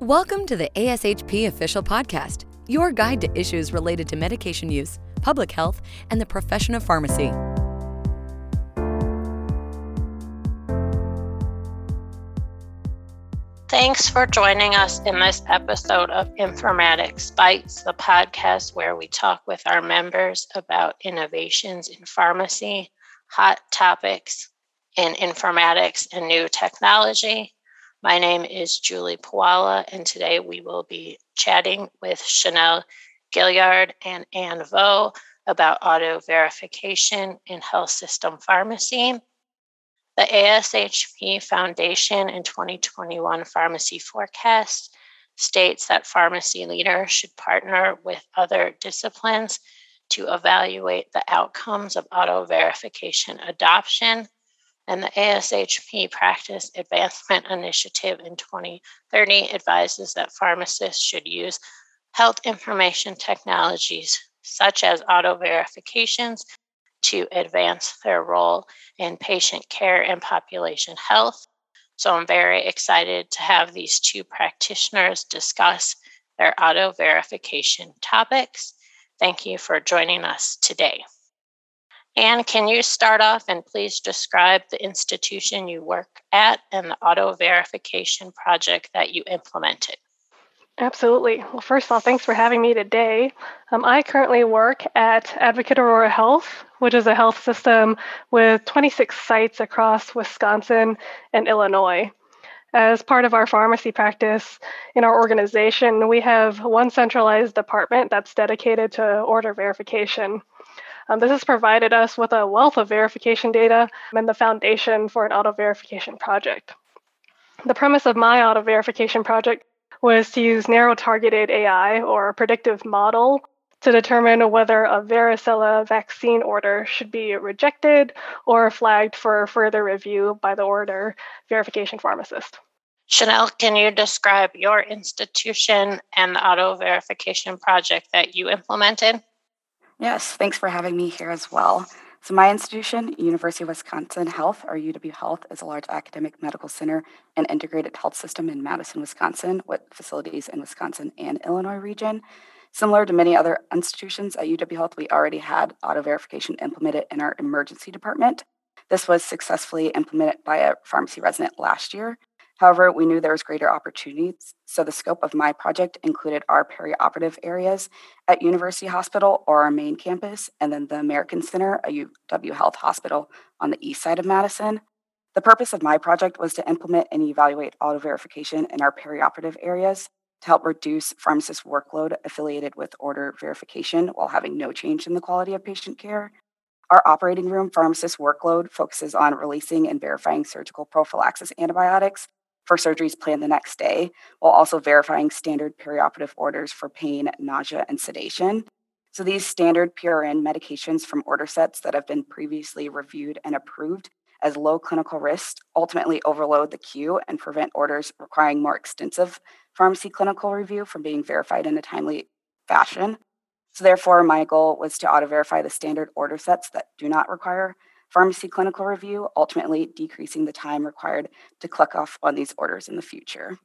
Welcome to the ASHP Official Podcast, your guide to issues related to medication use, public health, and the profession of pharmacy. Thanks for joining us in this episode of Informatics Bites, the podcast where we talk with our members about innovations in pharmacy, hot topics in informatics, and new technology. My name is Julie Pawala, and today we will be chatting with Chanel Gilliard and Anne Vo about auto verification in health system pharmacy. The ASHP Foundation in 2021 Pharmacy Forecast states that pharmacy leaders should partner with other disciplines to evaluate the outcomes of auto verification adoption and the ASHP Practice Advancement Initiative in 2030 advises that pharmacists should use health information technologies such as auto verifications to advance their role in patient care and population health. So I'm very excited to have these two practitioners discuss their auto verification topics. Thank you for joining us today. Anne, can you start off and please describe the institution you work at and the auto verification project that you implemented? Absolutely. Well, first of all, thanks for having me today. Um, I currently work at Advocate Aurora Health, which is a health system with 26 sites across Wisconsin and Illinois. As part of our pharmacy practice in our organization, we have one centralized department that's dedicated to order verification. Um, this has provided us with a wealth of verification data and the foundation for an auto verification project. The premise of my auto verification project was to use narrow targeted AI or a predictive model to determine whether a varicella vaccine order should be rejected or flagged for further review by the order verification pharmacist. Chanel, can you describe your institution and the auto verification project that you implemented? Yes, thanks for having me here as well. So, my institution, University of Wisconsin Health, or UW Health, is a large academic medical center and integrated health system in Madison, Wisconsin, with facilities in Wisconsin and Illinois region. Similar to many other institutions at UW Health, we already had auto verification implemented in our emergency department. This was successfully implemented by a pharmacy resident last year. However, we knew there was greater opportunities, so the scope of my project included our perioperative areas at University Hospital or our main campus, and then the American Center, a UW Health hospital on the east side of Madison. The purpose of my project was to implement and evaluate auto verification in our perioperative areas to help reduce pharmacist workload affiliated with order verification while having no change in the quality of patient care. Our operating room pharmacist workload focuses on releasing and verifying surgical prophylaxis antibiotics for surgeries planned the next day, while also verifying standard perioperative orders for pain, nausea, and sedation. So these standard PRN medications from order sets that have been previously reviewed and approved as low clinical risk ultimately overload the queue and prevent orders requiring more extensive pharmacy clinical review from being verified in a timely fashion. So therefore, my goal was to auto verify the standard order sets that do not require pharmacy clinical review, ultimately decreasing the time required to click off on these orders in the future.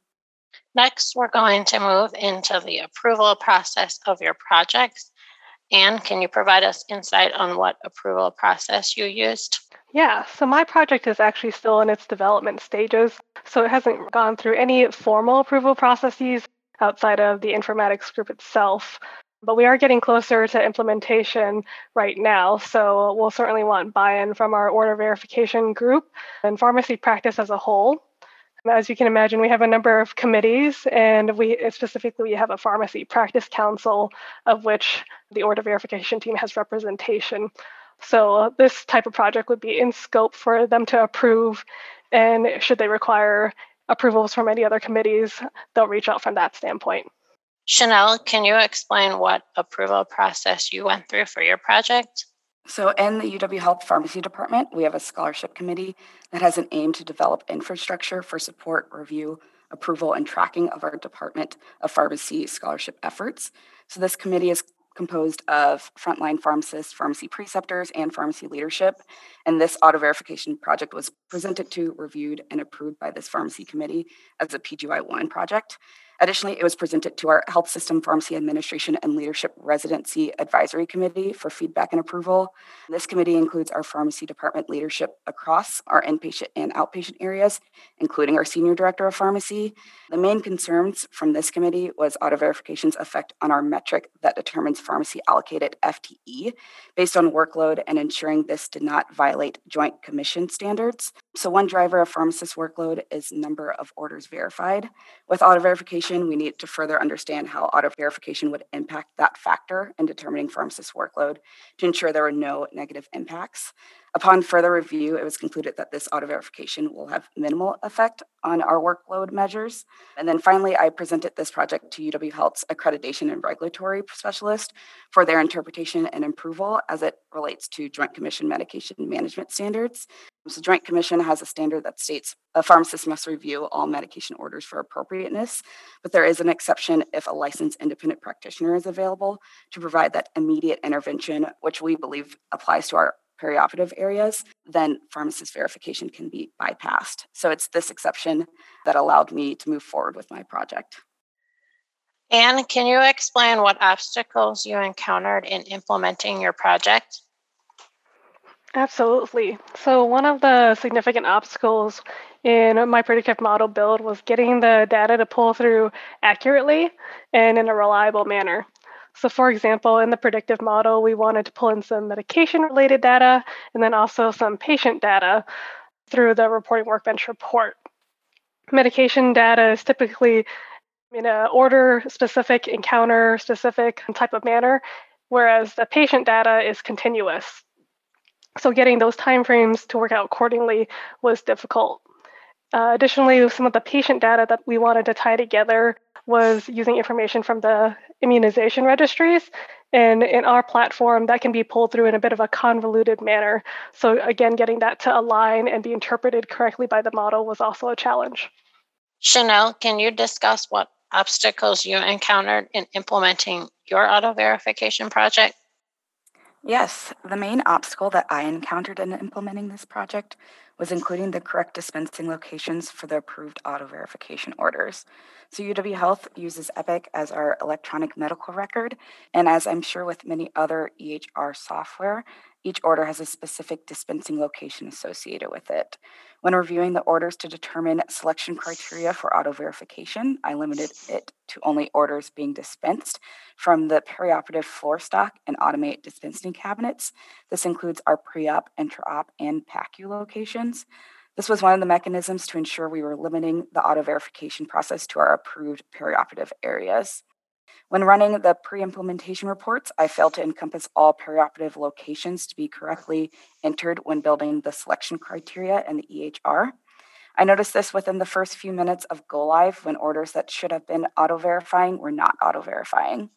Next, we're going to move into the approval process of your projects. Anne, can you provide us insight on what approval process you used? Yeah, so my project is actually still in its development stages, so it hasn't gone through any formal approval processes outside of the informatics group itself. But we are getting closer to implementation right now, so we'll certainly want buy in from our order verification group and pharmacy practice as a whole. As you can imagine, we have a number of committees, and we specifically we have a pharmacy practice council, of which the order verification team has representation. So this type of project would be in scope for them to approve, and should they require approvals from any other committees, they'll reach out from that standpoint. Chanel, can you explain what approval process you went through for your project? So, in the UW Health Pharmacy Department, we have a scholarship committee that has an aim to develop infrastructure for support, review, approval, and tracking of our Department of Pharmacy scholarship efforts. So, this committee is composed of frontline pharmacists, pharmacy preceptors, and pharmacy leadership. And this auto verification project was presented to, reviewed, and approved by this pharmacy committee as a PGY1 project. Additionally, it was presented to our Health System Pharmacy Administration and Leadership Residency Advisory Committee for feedback and approval. This committee includes our pharmacy department leadership across our inpatient and outpatient areas, including our Senior Director of Pharmacy. The main concerns from this committee was auto verification's effect on our metric that determines pharmacy allocated FTE based on workload and ensuring this did not violate Joint Commission standards. So, one driver of pharmacist workload is number of orders verified. With auto verification, we need to further understand how auto verification would impact that factor in determining pharmacist workload to ensure there were no negative impacts. Upon further review, it was concluded that this auto verification will have minimal effect on our workload measures. And then finally, I presented this project to UW Health's accreditation and regulatory specialist for their interpretation and approval as it relates to Joint Commission medication management standards. So, Joint Commission has a standard that states a pharmacist must review all medication orders for appropriateness, but there is an exception if a licensed independent practitioner is available to provide that immediate intervention, which we believe applies to our perioperative areas, then pharmacist verification can be bypassed. So it's this exception that allowed me to move forward with my project. Anne, can you explain what obstacles you encountered in implementing your project? Absolutely. So, one of the significant obstacles in my predictive model build was getting the data to pull through accurately and in a reliable manner. So, for example, in the predictive model, we wanted to pull in some medication related data and then also some patient data through the reporting workbench report. Medication data is typically in an order specific, encounter specific type of manner, whereas the patient data is continuous. So, getting those timeframes to work out accordingly was difficult. Uh, additionally, some of the patient data that we wanted to tie together was using information from the immunization registries. And in our platform, that can be pulled through in a bit of a convoluted manner. So, again, getting that to align and be interpreted correctly by the model was also a challenge. Chanel, can you discuss what obstacles you encountered in implementing your auto verification project? Yes, the main obstacle that I encountered in implementing this project was including the correct dispensing locations for the approved auto verification orders. So, UW Health uses Epic as our electronic medical record, and as I'm sure with many other EHR software, each order has a specific dispensing location associated with it. When reviewing the orders to determine selection criteria for auto verification, I limited it to only orders being dispensed from the perioperative floor stock and automated dispensing cabinets. This includes our pre op, intra op, and PACU locations. This was one of the mechanisms to ensure we were limiting the auto verification process to our approved perioperative areas. When running the pre-implementation reports, I failed to encompass all perioperative locations to be correctly entered when building the selection criteria and the EHR. I noticed this within the first few minutes of go live when orders that should have been auto verifying were not auto verifying.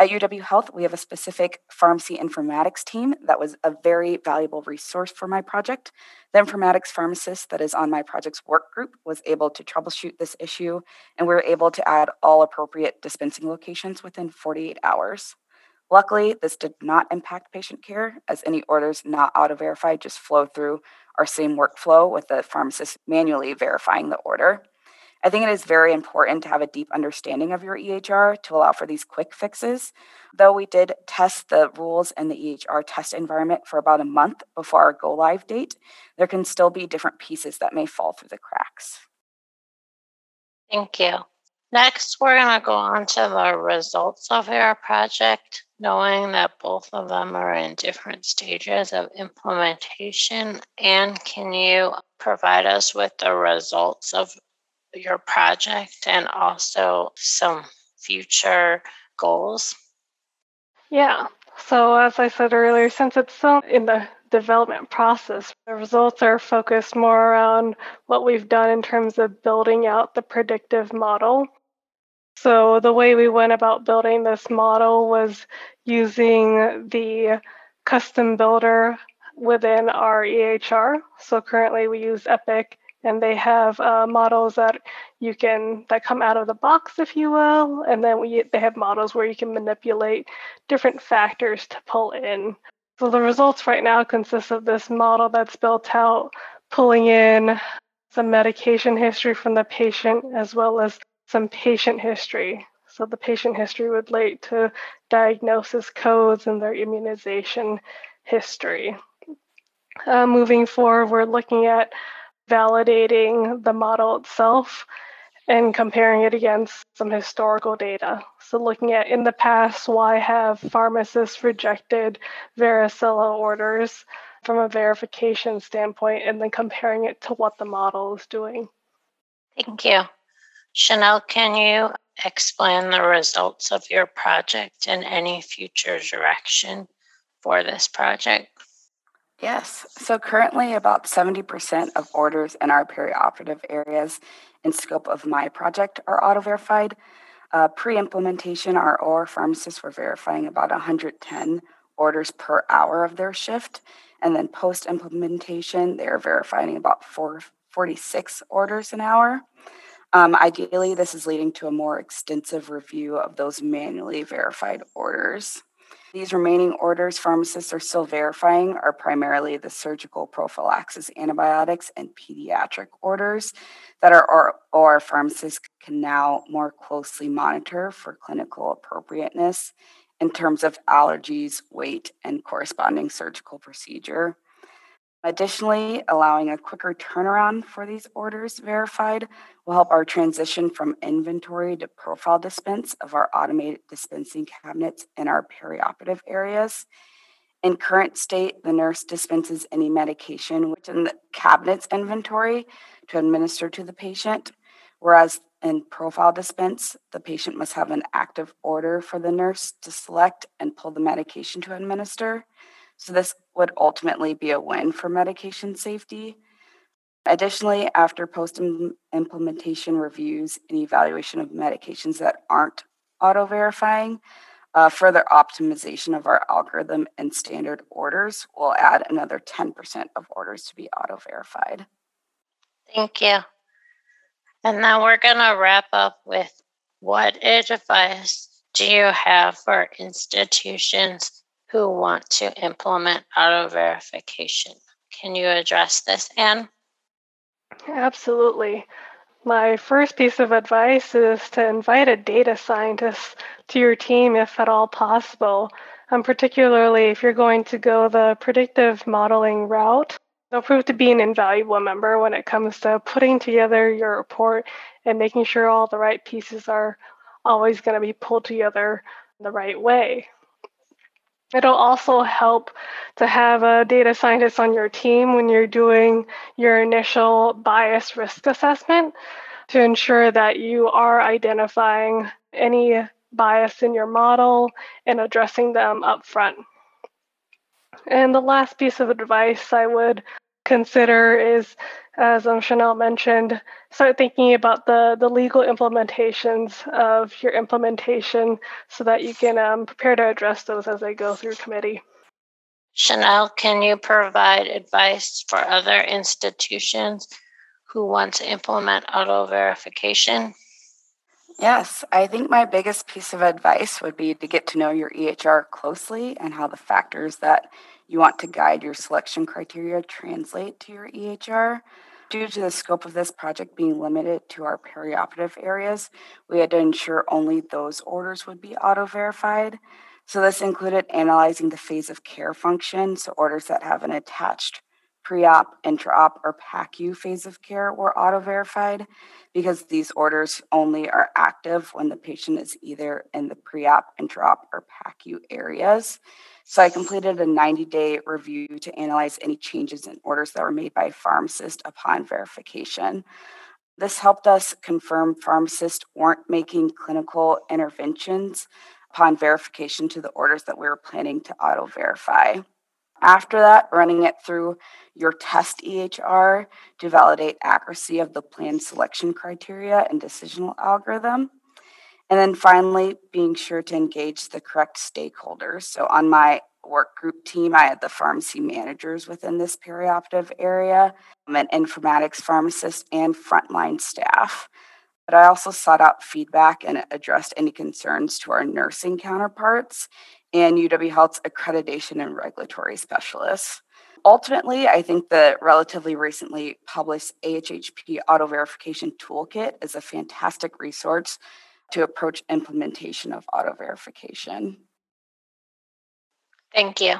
At UW Health, we have a specific pharmacy informatics team that was a very valuable resource for my project. The informatics pharmacist that is on my project's work group was able to troubleshoot this issue, and we were able to add all appropriate dispensing locations within 48 hours. Luckily, this did not impact patient care, as any orders not auto verified just flow through our same workflow with the pharmacist manually verifying the order. I think it is very important to have a deep understanding of your EHR to allow for these quick fixes. Though we did test the rules in the EHR test environment for about a month before our go live date, there can still be different pieces that may fall through the cracks. Thank you. Next, we're going to go on to the results of our project, knowing that both of them are in different stages of implementation. Anne can you provide us with the results of your project and also some future goals? Yeah. So, as I said earlier, since it's still in the development process, the results are focused more around what we've done in terms of building out the predictive model. So, the way we went about building this model was using the custom builder within our EHR. So, currently we use Epic and they have uh, models that you can that come out of the box if you will and then we they have models where you can manipulate different factors to pull in so the results right now consist of this model that's built out pulling in some medication history from the patient as well as some patient history. So the patient history would relate to diagnosis codes and their immunization history. Uh, moving forward, we're looking at validating the model itself and comparing it against some historical data. So, looking at in the past, why have pharmacists rejected varicella orders from a verification standpoint, and then comparing it to what the model is doing. Thank you. Chanel, can you explain the results of your project and any future direction for this project? Yes. So currently, about 70% of orders in our perioperative areas in scope of my project are auto verified. Uh, Pre implementation, our OR pharmacists were verifying about 110 orders per hour of their shift. And then post implementation, they're verifying about 446 orders an hour. Um, ideally, this is leading to a more extensive review of those manually verified orders. These remaining orders pharmacists are still verifying are primarily the surgical prophylaxis antibiotics and pediatric orders that our or, pharmacists can now more closely monitor for clinical appropriateness in terms of allergies, weight, and corresponding surgical procedure. Additionally, allowing a quicker turnaround for these orders verified will help our transition from inventory to profile dispense of our automated dispensing cabinets in our perioperative areas. In current state, the nurse dispenses any medication within the cabinet's inventory to administer to the patient, whereas in profile dispense, the patient must have an active order for the nurse to select and pull the medication to administer. So, this would ultimately be a win for medication safety. Additionally, after post implementation reviews and evaluation of medications that aren't auto verifying, uh, further optimization of our algorithm and standard orders will add another 10% of orders to be auto verified. Thank you. And now we're going to wrap up with what advice do you have for institutions who want to implement auto verification. Can you address this, Anne? Absolutely. My first piece of advice is to invite a data scientist to your team if at all possible. Um, particularly if you're going to go the predictive modeling route, they'll prove to be an invaluable member when it comes to putting together your report and making sure all the right pieces are always going to be pulled together the right way. It'll also help to have a data scientist on your team when you're doing your initial bias risk assessment to ensure that you are identifying any bias in your model and addressing them up front. And the last piece of advice I would consider is, as um, Chanel mentioned, start thinking about the, the legal implementations of your implementation so that you can um, prepare to address those as they go through committee. Chanel, can you provide advice for other institutions who want to implement auto verification? Yes, I think my biggest piece of advice would be to get to know your EHR closely and how the factors that you want to guide your selection criteria translate to your EHR. Due to the scope of this project being limited to our perioperative areas, we had to ensure only those orders would be auto verified. So, this included analyzing the phase of care function, so orders that have an attached pre op, intra op, or PACU phase of care were auto verified because these orders only are active when the patient is either in the pre op, intra op, or PACU areas. So I completed a 90 day review to analyze any changes in orders that were made by pharmacists upon verification. This helped us confirm pharmacists weren't making clinical interventions upon verification to the orders that we were planning to auto verify. After that, running it through your test EHR to validate accuracy of the plan selection criteria and decisional algorithm. And then finally, being sure to engage the correct stakeholders. So on my work group team, I had the pharmacy managers within this perioperative area, an informatics pharmacist, and frontline staff. But I also sought out feedback and addressed any concerns to our nursing counterparts and UW Health's accreditation and regulatory specialists. ultimately, I think the relatively recently published ASHP auto verification toolkit is a fantastic resource to approach implementation of auto verification. Thank you.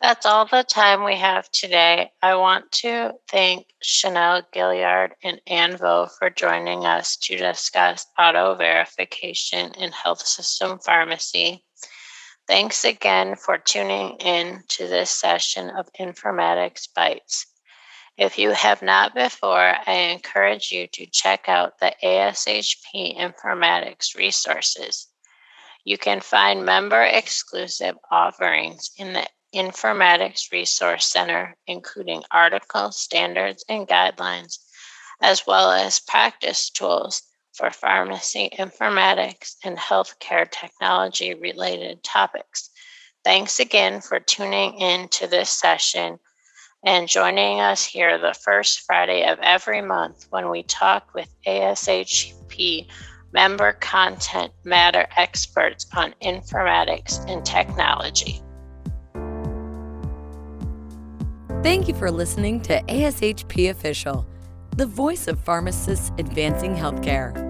That's all the time we have today. I want to thank Chanel Gilliard and Anne Vo for joining us to discuss auto verification in health system pharmacy. Thanks again for tuning in to this session of Informatics Bites. If you have not before, I encourage you to check out the ASHP Informatics resources. You can find member exclusive offerings in the Informatics Resource Center, including articles, standards, and guidelines, as well as practice tools for pharmacy informatics and healthcare technology related topics. Thanks again for tuning in to this session and joining us here the first Friday of every month when we talk with ASHP member content matter experts on informatics and technology. Thank you for listening to ASHP Official, the voice of pharmacists advancing healthcare.